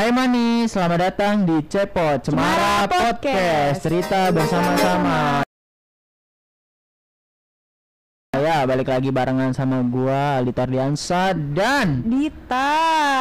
Hai Manis, selamat datang di Cepot Cemara, Cemara Podcast. Podcast. Cerita bersama-sama Ya, balik lagi barengan sama gua Aldi Tardiansa dan Dita.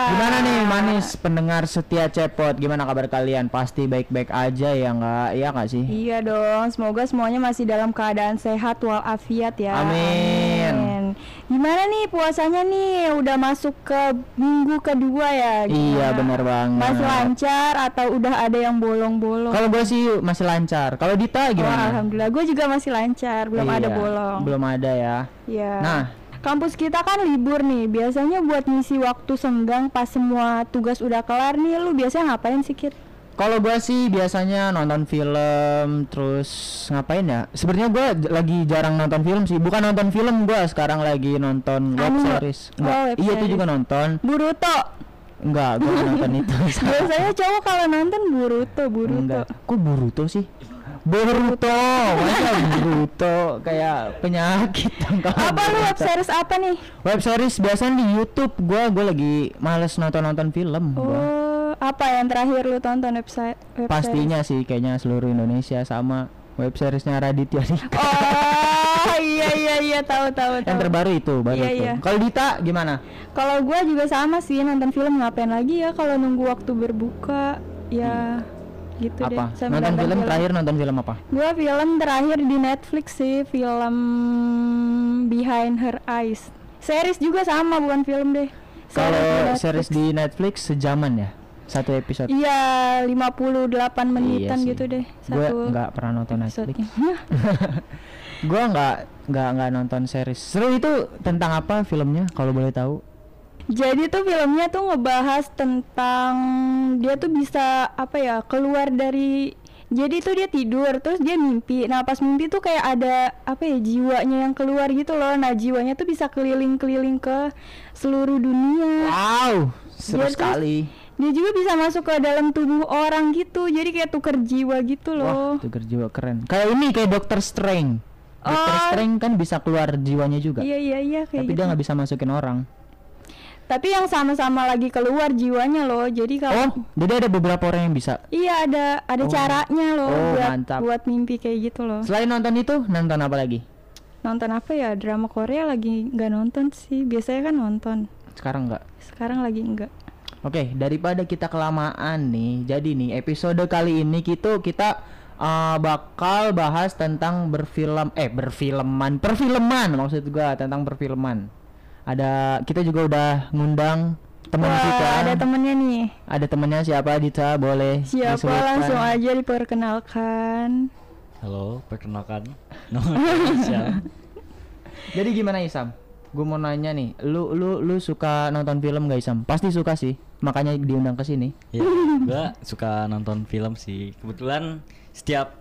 Gimana nih Manis pendengar setia Cepot? Gimana kabar kalian? Pasti baik-baik aja ya nggak? Iya nggak sih? Iya dong, semoga semuanya masih dalam keadaan sehat walafiat ya. Amin. Gimana nih puasanya nih? Udah masuk ke minggu kedua ya? Iya, Gimana? bener banget. Masih lancar atau udah ada yang bolong-bolong? Kalau gua sih masih lancar. Kalau Dita Wah, gimana? alhamdulillah, gue juga masih lancar, belum ada Iya, bolong. Belum ada ya. Iya. Nah. Kampus kita kan libur nih, biasanya buat ngisi waktu senggang pas semua tugas udah kelar nih, lu biasanya ngapain sih Kit? Kalau gua sih biasanya nonton film, terus ngapain ya? Sebenarnya gua lagi jarang nonton film sih. Bukan nonton film, gua sekarang lagi nonton web series. Oh, iya itu juga nonton. Boruto. Enggak, gua nonton itu. Biasanya cowok kalau nonton Boruto, Boruto. Enggak. Kok Boruto sih? Boruto, masa Boruto kayak penyakit dong Apa lu web series apa nih? Web series biasanya di YouTube. Gua gua lagi males nonton-nonton film. gua. Apa yang terakhir lu tonton website? web series? Pastinya sih kayaknya seluruh Indonesia sama web seriesnya Raditya Dika. Oh, iya iya iya tahu tahu Yang tahu. terbaru itu, baru Iya, itu. iya. Kalau Dita gimana? Kalau gua juga sama sih nonton film ngapain lagi ya kalau nunggu waktu berbuka ya gitu deh. apa? sambil Nonton film terakhir nonton film apa? Gua film terakhir di Netflix sih film Behind Her Eyes. Series juga sama bukan film deh. Series Kalau series di Netflix sejaman ya? Satu episode. Iya, 58 menitan Iya sih. gitu deh. Gue nggak pernah nonton Netflix. Gue nggak nggak nggak nonton series. Seru itu tentang apa filmnya? Kalau boleh tahu? Jadi tuh filmnya tuh ngebahas tentang dia tuh bisa apa ya keluar dari jadi tuh dia tidur terus dia mimpi. Nah pas mimpi tuh kayak ada apa ya jiwanya yang keluar gitu loh. Nah jiwanya tuh bisa keliling-keliling ke seluruh dunia. Wow, seru Dia tuh- sekali. Dia juga bisa masuk ke dalam tubuh orang gitu. Jadi kayak tuker jiwa gitu Wah, loh. tuker jiwa keren. Kayak ini kayak Doctor Strange. Doctor Oh. Strange kan bisa keluar jiwanya juga. Iya iya iya kayak Tapi gitu. dia nggak bisa masukin orang. Tapi yang sama-sama lagi keluar jiwanya loh. Jadi kalau Oh, jadi ada beberapa orang yang bisa. Iya ada ada Oh. caranya loh Oh, buat mantap. buat mimpi kayak gitu loh. Selain nonton itu, nonton apa lagi? Nonton apa ya drama Korea lagi nggak nonton sih. Biasanya kan nonton. Sekarang nggak? Sekarang lagi enggak. Oke, daripada kita kelamaan nih, jadi nih episode kali ini kita kita uh, bakal bahas tentang berfilm, eh berfilman, perfilman maksud gua tentang perfilman. Ada kita juga udah ngundang teman Wah kita. ada temennya nih. Ada temennya siapa Dita boleh Siapa disebutkan? langsung aja diperkenalkan. Halo, perkenalkan. Nama Isyam. Jadi gimana Isam? Gue mau nanya nih, lu lu lu suka nonton film gak Isam? Pasti suka sih, makanya diundang ke sini. ya, gua suka nonton film sih. Kebetulan setiap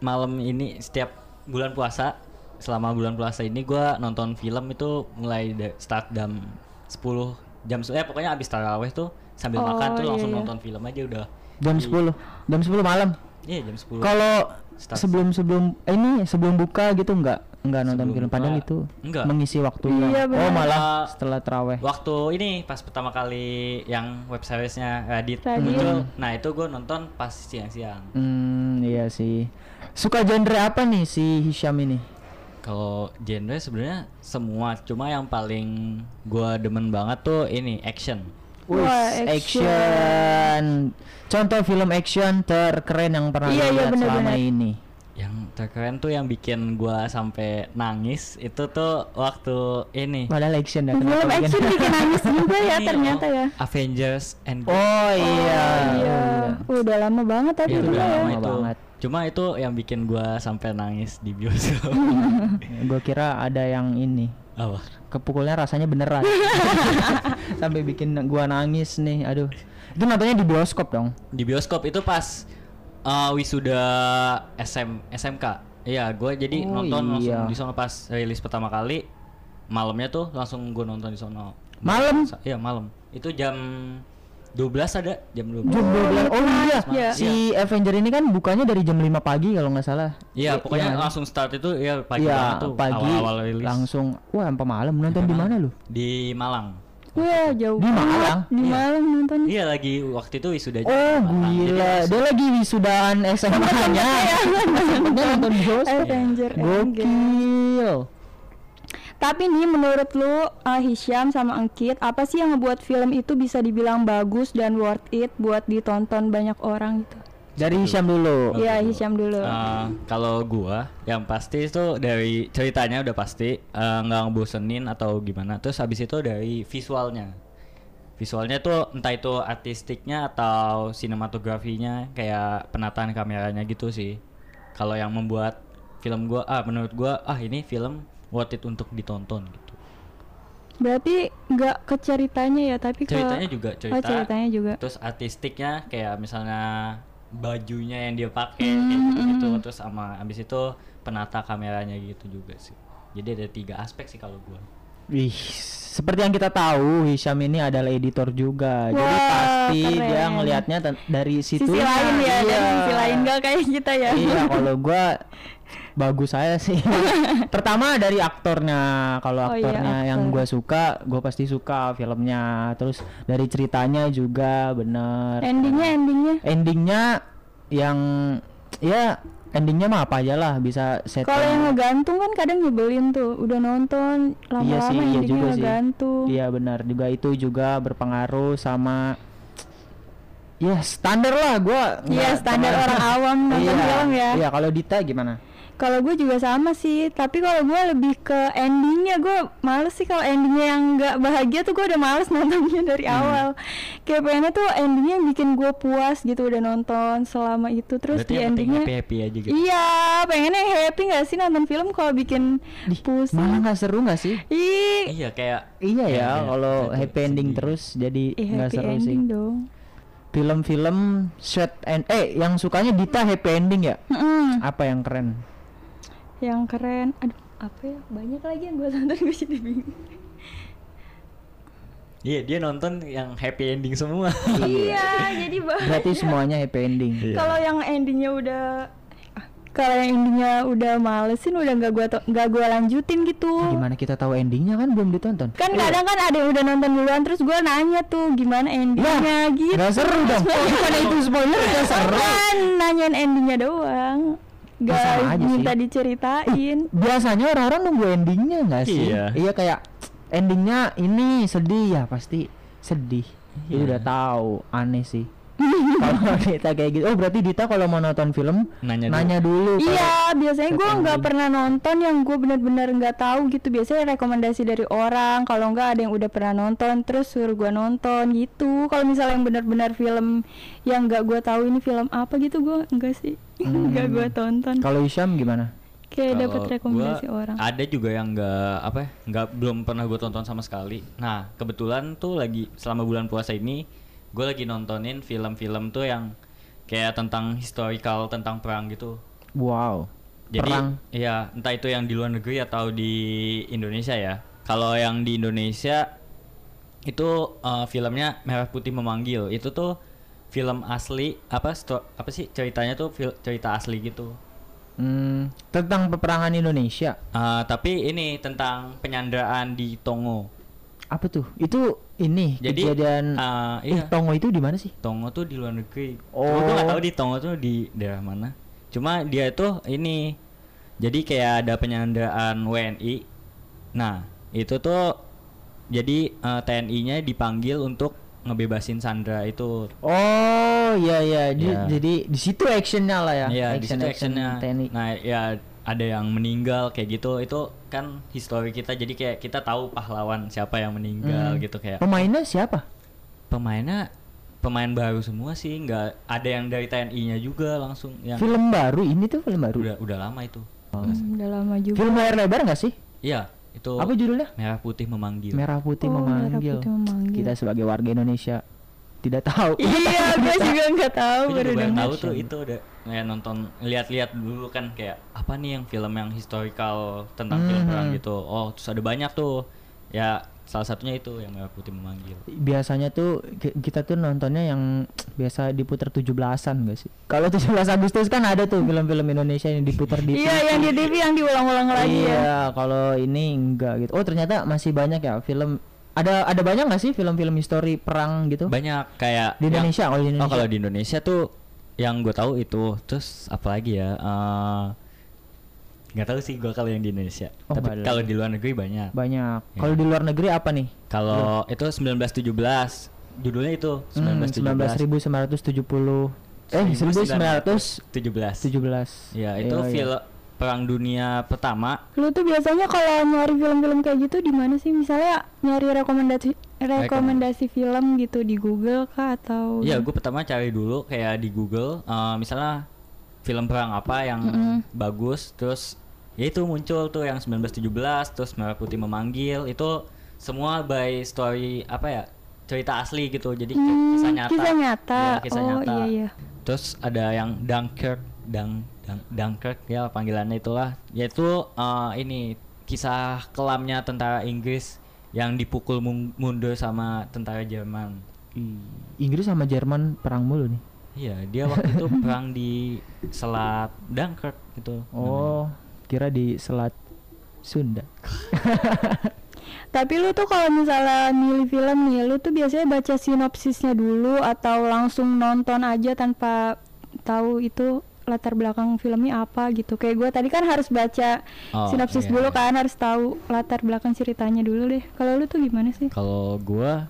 malam ini, setiap bulan puasa, selama bulan puasa ini gua nonton film itu mulai start jam 10 jam eh pokoknya abis taraweh tuh sambil Oh, makan tuh iya, langsung iya. nonton film aja udah. Jam Di- 10, jam 10 malam. Iya, jam 10. Kalau sebelum sebelum eh, ini sebelum buka gitu enggak enggak nonton Sebelum film padahal itu enggak. mengisi waktu Iya, oh benar. malah Uh, setelah teraweh Waktu ini pas pertama kali yang web seriesnya Radit Radit. muncul, nah itu gue nonton pas siang-siang. hmm iya sih suka genre apa nih si Hisham ini Kalau genre sebenarnya semua, cuma yang paling gua demen banget tuh ini action. Wih, Wah, action. Contoh film action terkeren yang pernah Iya, lu iya, lihat selama bener-bener. ini. Yang terkeren tuh yang bikin gua sampai nangis itu tuh waktu ini. Padahal action ya. Film action bikin nangis juga ya Ini ternyata ya. Avengers and Oh iya. Iya. Udah lama banget tadi Iya, dulu udah ya. lama itu. banget. Cuma itu yang bikin gua sampai nangis di bioskop. Gue kira ada yang ini. Apa? Kepukulnya rasanya beneran. Sampai bikin gua nangis nih. Aduh. Itu nontonnya di bioskop dong. Di bioskop itu pas uh, wisuda SM SMK. Iya, gua jadi Oh, nonton iya. langsung di sono pas rilis pertama kali. Malamnya tuh langsung gua nonton di sono. Malam? Iya, malam. Itu jam 12 ada, jam 12. Jam 12. Oh iya. Iya. Si Avenger ini kan bukanya dari jam 5 pagi kalau nggak salah. Iya, pokoknya Iya. langsung start itu ya pagi Iya, banget tuh pagi awal-awal rilis. langsung wah sampai malam nonton di mana lu? di Malang. Wah jauh Di banget. Malang? Di Iya. Malang nonton. Iya lagi waktu itu wisuda Oh di gila, dia lagi wisudaan SMA-nya. Sempetnya nonton bioskop. Avenger Endgame. Gokil. Tapi nih menurut lu uh, Hisham sama Angkit apa sih yang ngebuat film itu bisa dibilang bagus dan worth it buat ditonton banyak orang gitu? Dari Hisham dulu. Iya Hisham dulu. Eh, kalau gua yang pasti itu dari ceritanya udah pasti eh, nggak ngebosenin atau gimana. Terus habis itu dari visualnya. Visualnya tuh entah itu artistiknya atau sinematografinya kayak penataan kameranya gitu sih. Kalau yang membuat film gua ah menurut gua ah ini film worth it untuk ditonton gitu. Berarti nggak ke ceritanya ya tapi ke Ceritanya juga cerita. Oh ceritanya juga. Terus artistiknya kayak misalnya bajunya yang dia pakai Hmm, kayak gitu, gitu terus sama habis itu penata kameranya gitu juga sih. Jadi ada tiga aspek sih kalau gua. Wih, seperti yang kita tahu Hisham ini adalah editor juga. Jadi Wah, pasti keren. dia ngelihatnya dari situ. Sisi lain ya, dari Iya. sisi lain gak kayak kita ya. Iya, kalau gua bagus saya sih. Pertama dari aktornya. Kalau Oh iya, aktornya yang gua suka, gua pasti suka filmnya. Terus dari ceritanya juga bener. Endingnya endingnya. Endingnya yang ya endingnya mah apa aja lah bisa setting. Kalau yang ngegantung kan kadang nyebelin tuh. Udah nonton lama-lama iya sih, iya juga sih. ngegantung. Iya benar, juga itu juga berpengaruh sama ya standar lah gua Iya, standar orang awam nonton iya, film ya. Iya, kalau Dita gimana? Kalau gue juga sama sih, tapi kalau gue lebih ke endingnya gue males sih kalau endingnya yang nggak bahagia tuh gue udah males nontonnya dari Hmm. awal. Kayak pengennya tuh endingnya yang bikin gue puas gitu udah nonton selama itu terus Berarti di endingnya. happy-happy aja gitu. Iya, pengennya happy nggak sih nonton film kalau bikin Dih, pusing. malah nggak seru nggak sih? Ih, Iya kayak Iya ya, Iya, kalau happy ending sedih. terus jadi nggak happy seru sih. ending dong. Film-film sweet end eh yang sukanya Dita happy ending ya? Mm-mm. Apa yang keren? Yang keren, aduh apa ya banyak lagi yang gue tonton gue jadi bingung. iya dia nonton yang happy ending semua. iya, jadi banyak. Berarti semuanya happy ending. Iya. Kalau yang endingnya udah ah, kalau yang endingnya udah malesin udah nggak gua nggak gua lanjutin gitu. Gimana kita tahu endingnya kan belum ditonton? Kan kadang kan ada yang udah nonton duluan terus gua nanya tuh gimana endingnya gitu. Nggak seru dong. Bukan itu spoiler nggak seru. Kan nanyain endingnya doang. Gak aja minta sih. diceritain. biasanya orang-orang nunggu endingnya nggak sih? Iya. kayak endingnya ini sedih ya pasti sedih. Itu Iya. udah tahu aneh sih. kalau Dita kayak gitu, oh berarti Dita kalau mau nonton film Nanya dulu. kalau- Iya, biasanya gua nggak pernah nonton yang gue benar-benar nggak tahu gitu. Biasanya rekomendasi dari orang. Kalau nggak ada yang udah pernah nonton, terus suruh gua nonton gitu. Kalau misalnya yang benar-benar film yang nggak gua tahu ini film apa gitu, gua enggak sih, nggak Hmm. gua tonton. Kalau Isyam gimana? Kayak dapat rekomendasi gua orang. Ada juga yang nggak apa ya, nggak belum pernah gue tonton sama sekali. Nah kebetulan tuh lagi selama bulan puasa ini gue lagi nontonin film-film tuh yang kayak tentang historical tentang perang gitu. Wow. Jadi Perang. iya entah itu yang di luar negeri atau di Indonesia ya. Kalau yang di Indonesia itu eh, filmnya Merah Putih Memanggil. Itu tuh film asli apa sto- apa sih ceritanya tuh fil- cerita asli gitu. Hmm, tentang peperangan Indonesia. Eh, tapi ini tentang penyanderaan di Tongo. Apa tuh? Itu ini Jadi kejadian eh, Eh, iya, Tongo itu di mana sih? Tongo tuh di luar negeri. Oh. Cuma gue nggak tahu di Tongo tuh di daerah mana. Cuma dia itu ini jadi kayak ada penyanderaan WNI. Nah itu tuh jadi eh, TNI-nya dipanggil untuk ngebebasin Sandra itu. Oh, iya iya. Iya. Jadi di situ actionnya lah ya. Iya di situ actionnya. TNI. Nah ya ada yang meninggal kayak gitu itu kan histori kita jadi kayak kita tahu pahlawan siapa yang meninggal Hmm. gitu kayak Pemainnya siapa? pemainnya pemain baru semua sih nggak ada yang dari TNI-nya juga langsung yang Film baru ini tuh film baru. udah udah lama itu Hmm, udah lama juga. Film layar lebar nggak sih? iya itu Apa judulnya? merah putih memanggil Merah Putih Oh, Merah Memanggil. Putih Memanggil. Kita sebagai warga Indonesia tidak tahu. iya, gue juga nggak tahu baru tahu tuh itu udah kayak nonton lihat-lihat dulu kan kayak apa nih yang film yang historical tentang film Hmm. perang gitu oh terus ada banyak tuh ya salah satunya itu yang merah putih memanggil Biasanya tuh ki- kita tuh nontonnya yang biasa diputar 17-an gak sih? Kalau 17 Agustus kan ada tuh film-film Indonesia yang diputar di Iya, yang di TV yang diulang-ulang lagi ya. Iya, kalau ini enggak gitu. Oh, ternyata masih banyak ya film Ada ada banyak nggak sih film-film histori perang gitu? banyak kayak Di Indonesia kalau di oh Indonesia. kalau di Indonesia tuh yang gue tahu itu terus apa lagi ya Eh, nggak tahu sih gue kalau yang di Indonesia Oh, tapi kalau di luar negeri banyak Banyak. Ya. Kalau di luar negeri apa nih? kalau itu 1917 judulnya itu Hmm, 1917 19.970 eh 1917 17 ya itu Iya, iya. film perang dunia pertama Lu tuh biasanya kalau nyari film-film kayak gitu di mana sih? Misalnya nyari rekomendasi rekomendasi film gitu di Google kah atau Iya, gue pertama cari dulu kayak di Google, eh, misalnya film perang apa yang Mm-mm. bagus, terus ya itu muncul tuh yang 1917, terus Merah Putih memanggil, itu semua by story apa ya cerita asli gitu, jadi Hmm, kisah nyata. kisah nyata. Iya, kisah Oh, nyata. iya, iya. Terus ada yang Dunkirk, Dunk, Dunk, Dunkirk ya panggilannya itulah, yaitu eh, ini kisah kelamnya tentara Inggris yang dipukul mun- mundur sama tentara Jerman. Ih, Inggris sama Jerman perang mulu nih. Iya, dia waktu itu perang di Selat Dunkirk gitu. Oh, kira di Selat Sunda. Tapi lu tuh kalau misalnya milih film nih, lu tuh biasanya baca sinopsisnya dulu atau langsung nonton aja tanpa tahu itu latar belakang filmnya apa gitu. Kayak gue tadi kan harus baca Oh, sinopsis iya, dulu kan, harus tahu latar belakang ceritanya dulu deh. Kalau lu tuh gimana sih? Kalau gua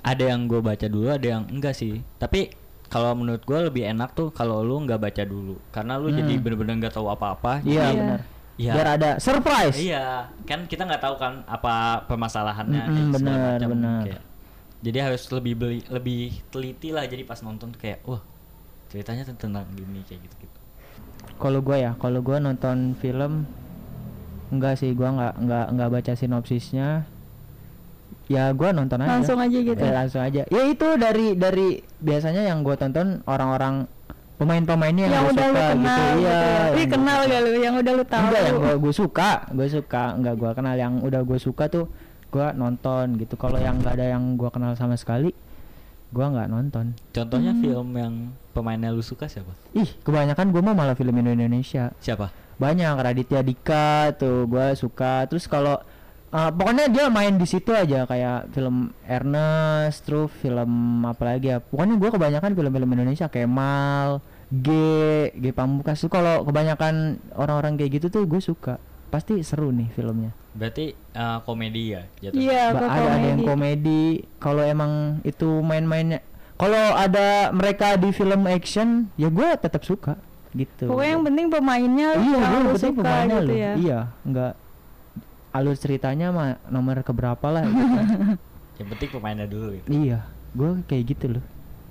ada yang gua baca dulu, ada yang enggak sih. Tapi kalau menurut gua lebih enak tuh kalau lu nggak baca dulu, karena lu jadi Hmm. bener-bener nggak tahu apa-apa. Iya, Iya. benar. Iya. Biar ada surprise. Iya, kan kita nggak tahu kan apa permasalahannya. Kayak segala benar, benar. Jadi harus lebih beli, lebih teliti lah. Jadi pas nonton tuh kayak, wah ceritanya tentang gini kayak gitu-gitu. Kalau gua ya, kalau gua nonton film enggak sih, gua nggak nggak nggak baca sinopsisnya. Ya gua nonton aja. Langsung aja gitu. Ya, langsung aja. Ya itu dari dari biasanya yang gua tonton orang-orang pemain-pemainnya yang, yang udah lu suka kenal gitu. gitu, Iya. ya. Wih, yang gua kenal gak lu yang udah lu tahu? Enggak yang gua gua suka, gua suka, enggak gua kenal yang udah gua suka tuh gua nonton gitu. Kalau yang nggak ada yang gua kenal sama sekali, gua nggak nonton. Contohnya Hmm. film yang pemainnya lu suka siapa? Ih, kebanyakan gua mah malah film Indonesia. Siapa? banyak Raditya Dika tuh gua suka terus kalau uh, pokoknya dia main di situ aja kayak film Ernest terus film apa lagi ya pokoknya gua kebanyakan film-film Indonesia Kemal G G Pamungkas tuh kalau kebanyakan orang-orang kayak gitu tuh gue suka pasti seru nih filmnya Berarti eh, komedi ya jatuhnya? Iya, Ba- ada ada yang komedi. komedi kalau emang itu main-mainnya kalau ada mereka di film action ya gua tetap suka gitu Pokoknya yang penting pemainnya lu iya yang gue lu penting suka pemainnya gitu loh ya. iya nggak alur ceritanya mah nomor keberapa lah gitu. Yang penting pemainnya dulu gitu. iya gue kayak gitu loh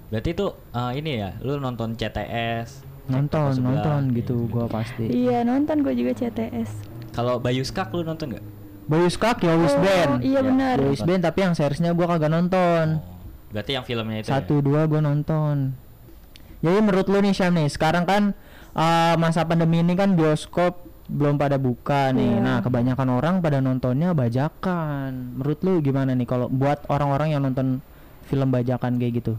Berarti itu eh, ini ya, lu nonton CTS. nonton Sebelah, nonton gitu gue pasti Iya, nonton gue juga CTS. Kalau Bayu Skak lu nonton nggak? Bayu Skak ya Wis Oh, Band Iya Ya, benar. Wis Band tapi yang seriesnya gue kagak nonton Oh, berarti yang filmnya itu satu ya? dua gue nonton jadi menurut lu nih Syam nih sekarang kan uh, masa pandemi ini kan bioskop belum pada buka nih Iya. nah kebanyakan orang pada nontonnya bajakan menurut lu gimana nih kalau buat orang-orang yang nonton film bajakan kayak gitu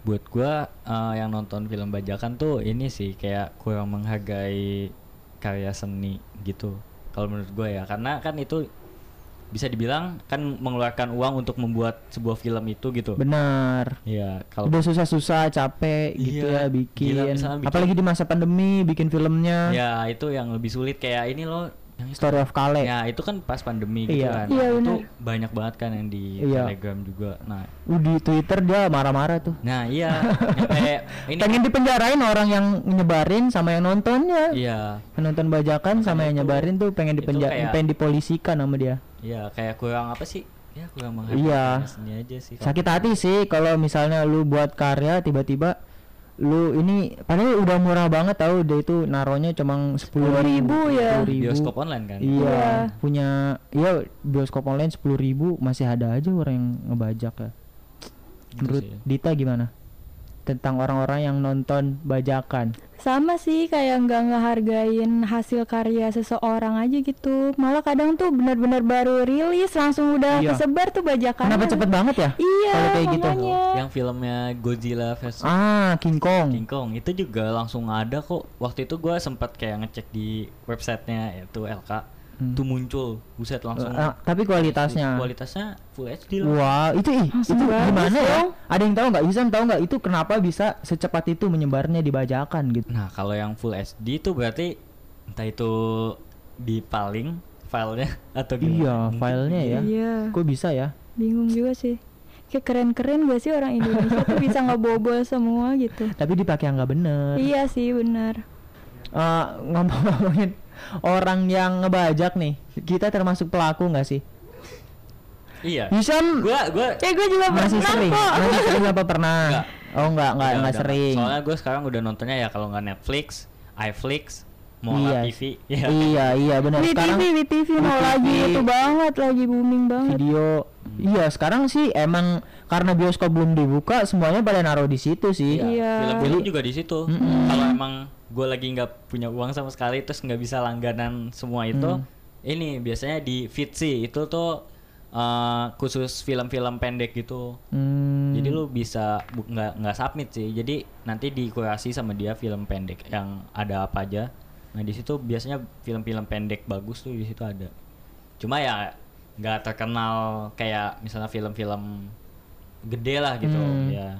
Buat gua eh, yang nonton film bajakan tuh ini sih kayak kurang menghargai karya seni gitu. Kalau menurut gue ya, karena kan itu bisa dibilang kan mengeluarkan uang untuk membuat sebuah film itu gitu. benar Iya, kalau udah susah-susah capek gitu Iya, ya bikin. gila, bikin- apalagi di masa pandemi bikin filmnya ya itu yang lebih sulit kayak ini loh yang itu. Story of Kale Ya, itu kan pas pandemi gitu Iya. kan. Iya, Nah, itu banyak banget kan yang di Iya. Telegram juga. Nah, di Twitter dia marah-marah tuh nah iya ini pengen dipenjarain orang yang nyebarin sama yang nontonnya iya, yang nonton bajakan sama yang itu- nyebarin tuh pengen dipenjara kayak- pengen dipolisikan sama dia iya kayak kurang apa sih? Ya kurang menghargai Iya. seni aja sih. sakit hati sih kalau misalnya lu buat karya tiba-tiba lu ini padahal udah murah banget tahu dia itu naronya cuma sepuluh ribu ya. Bioskop online kan. iya Iya. punya iya bioskop online sepuluh ribu masih ada aja orang yang ngebajak ya Gitu menurut sih. Dita gimana tentang orang-orang yang nonton bajakan Sama sih kayak nggak ngehargain hasil karya seseorang aja gitu. Malah kadang tuh benar-benar baru rilis langsung udah Iya. kesebar tuh bajakan. kenapa cepet banget ya Iya, kalau kayak gitu. Yang filmnya Godzilla versus ah King Kong King Kong itu juga langsung ada kok. Waktu itu gua sempat kayak ngecek di websitenya itu LK. Tuh muncul buset langsung Eh, tapi kualitasnya. kualitasnya full HD lah Wah, itu ih, itu gimana ya? dong. Ada yang tahu nggak? Isan tahu nggak itu kenapa bisa secepat itu menyebarnya dibajakan gitu? nah kalau yang full HD itu berarti entah itu dipaling filenya atau gimana Iya, filenya ya. Iya. Kok bisa ya? Bingung juga sih. Kayak keren-keren gak sih orang Indonesia tuh bisa ngebobol semua gitu. Tapi dipakai yang nggak bener. Iya sih benar. Eh, ngomong-ngomongin orang yang ngebajak nih, kita termasuk pelaku nggak sih? iya Isan gua gua Eh gue juga masih pernah sering, kok. masih sering apa pernah? Nggak. Oh nggak nggak udah- nggak udah sering. soalnya gue sekarang udah nontonnya ya kalau nggak Netflix iFlix Mola Iya. TV ya Iya iya benar. Sekarang WTV, WTV mau lagi itu banget, lagi booming banget. video iya sekarang sih emang karena bioskop belum dibuka semuanya pada naruh di situ sih Iya. film-film juga di situ Mm-mm. kalau emang gue lagi nggak punya uang sama sekali terus nggak bisa langganan semua itu Hmm. ini biasanya di Fitzy itu tuh eh, khusus film-film pendek gitu Hmm, jadi lu bisa bu- nggak nggak submit sih jadi nanti dikurasi sama dia film pendek yang ada apa aja nah di situ biasanya film-film pendek bagus tuh di situ ada cuma ya nggak terkenal kayak misalnya film-film gede lah gitu Hmm. ya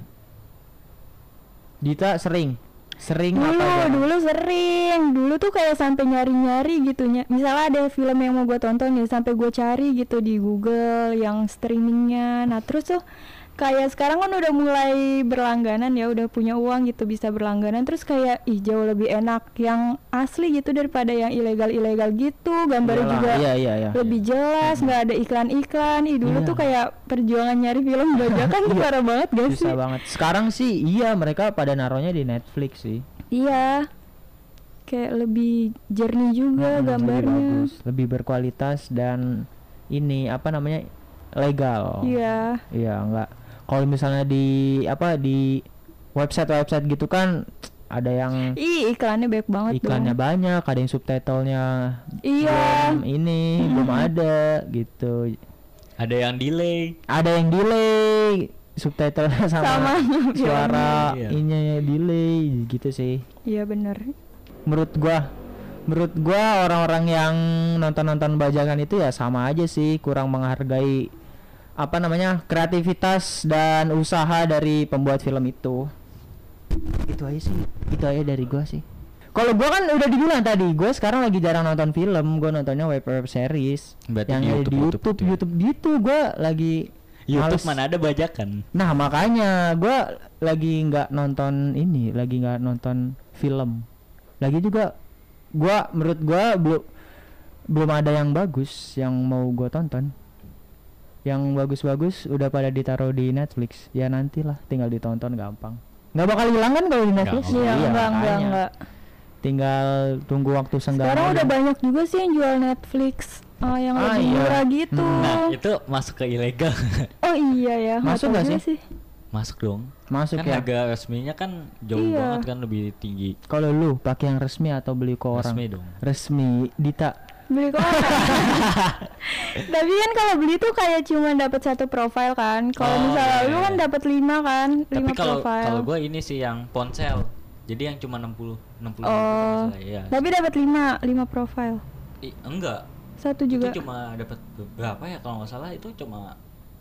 Dita sering sering Dulu, apa ya? dulu sering. Dulu tuh kayak sampai nyari-nyari gitu. Ny- Misalnya ada film yang mau gue tonton ya, sampai gue cari gitu di Google yang streamingnya. Nah terus tuh kayak sekarang kan udah mulai berlangganan ya, udah punya uang gitu bisa berlangganan. Terus kayak ih jauh lebih enak yang asli gitu daripada yang ilegal-ilegal gitu. Gambarnya Iyalah, juga iya iya iya lebih jelas, nggak ada iklan-iklan. Ih dulu Iya. tuh kayak perjuangan nyari film bajakan tuh Iya. parah banget gak sih? susah banget sekarang sih iya mereka pada naruhnya di Netflix sih Iya. Kayak lebih jernih juga Hmm, gambarnya. lebih bagus lebih berkualitas dan ini apa namanya legal Iya. iya enggak kalau misalnya di apa di website website gitu kan ada yang Ih, iklannya banyak banget iklannya dong. banyak ada yang subtitlenya Iya. belum ini belum ada gitu ada yang delay ada yang delay subtitlenya sama, Sama suara. Iya. delay gitu sih Iya bener. menurut gua menurut gua orang-orang yang nonton-nonton bajakan itu ya sama aja sih kurang menghargai apa namanya kreativitas dan usaha dari pembuat film itu itu aja sih itu aja dari gua sih kalau gua kan udah dibilang tadi gua sekarang lagi jarang nonton film gua nontonnya web web series Berarti yang di ada di YouTube, YouTube YouTube YouTube, gitu ya? gitu gua lagi YouTube males. mana ada bajakan Nah makanya gua lagi nggak nonton ini, lagi nggak nonton film. Lagi juga gua menurut gua belum belum ada yang bagus yang mau gua tonton. Yang bagus-bagus udah pada ditaruh di Netflix. Ya nantilah tinggal ditonton gampang. Nggak bakal hilang kan kalau di Netflix? Oh, Iya, iya, enggak, enggak, makanya. enggak. Tinggal tunggu waktu senggang. Sekarang aja. udah banyak juga sih yang jual Netflix eh, yang Ah, lebih iya. murah gitu. Hmm. nah itu masuk ke ilegal Oh iya ya. nggak Masuk nggak juga sih? masuk dong Masuk kan ya. harga resminya kan jauh Iya. banget kan lebih tinggi Kalau lu pakai yang resmi atau beli ke orang? resmi dong Resmi. Dita. Beli orang. Tapi kan kalau beli tuh kayak cuma dapat satu profile kan. Kalau Oh, misalnya iya, lu iya. kan dapat lima kan, tapi lima kalau profile. kalau gue ini sih yang ponsel jadi yang cuma 60 60 Oh. ya Tapi dapat lima, lima profile. I- enggak Satu juga. itu cuma dapat berapa ya kalau nggak salah itu cuma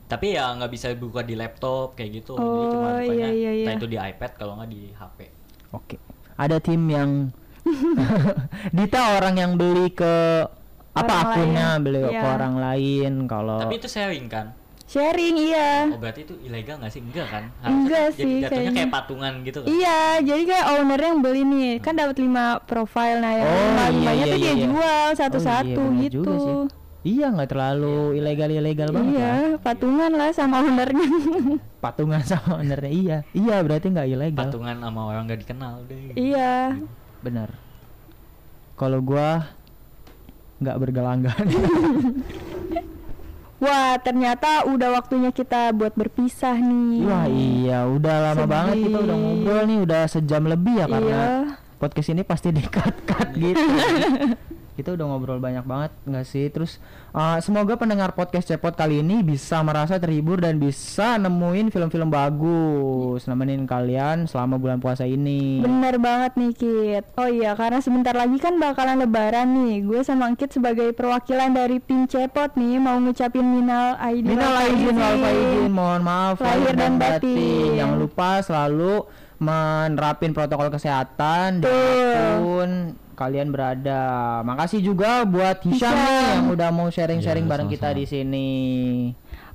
tapi ya nggak bisa buka di laptop kayak gitu jadi cuma Oh, iya, iya, iya. itu di iPad kalau nggak di HP Oke. Ada tim yang Dita orang yang beli ke apa Orang akunnya lain. beli ke Iya. orang lain kalau tapi itu sharing kan Sharing iya. oh berarti itu ilegal nggak sih enggak kan Enggak kan sih, jatuhnya kayaknya. kayak patungan gitu kan Iya, jadi kayak owner yang beli nih, kan dapat lima profile nah yang Oh, lima iya, limanya iya, tuh dia iya, iya. jual Oh, satu-satu iya, bener gitu. juga sih. Iya nggak terlalu ilegal ilegal banget Iya, ya. patungan lah sama ownernya. Patungan sama ownernya iya. Iya berarti nggak ilegal. patungan sama orang nggak dikenal deh iya. Benar. Kalau gua nggak bergelanggan. Wah, ternyata udah waktunya kita buat berpisah nih. Wah iya udah lama Sedih. banget kita udah ngobrol nih udah sejam lebih ya karena Iya. podcast ini pasti cut cut gitu. kita udah ngobrol banyak banget nggak sih terus uh, semoga pendengar podcast cepot kali ini bisa merasa terhibur dan bisa nemuin film-film bagus nemenin kalian selama bulan puasa ini Bener banget nih Kit Oh iya karena sebentar lagi kan bakalan lebaran nih Gue sama Kit sebagai perwakilan dari tim Cepot nih Mau ngucapin minal aidin Minal aidin wal faizin. mohon maaf Lahir dan batin. Jangan lupa selalu menerapin protokol kesehatan Betul. Kalian berada. Makasih juga buat Hisham yang udah mau sharing-sharing Ya, bareng kita sama-sama. di sini.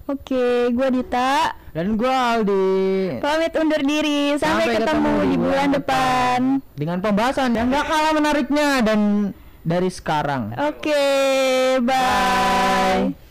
Oke gue Dita Dan gua Aldi Pamit undur diri Sampai, Sampai ketemu, di bulan depan dengan pembahasan yang gak kalah menariknya dan dari sekarang. Oke bye.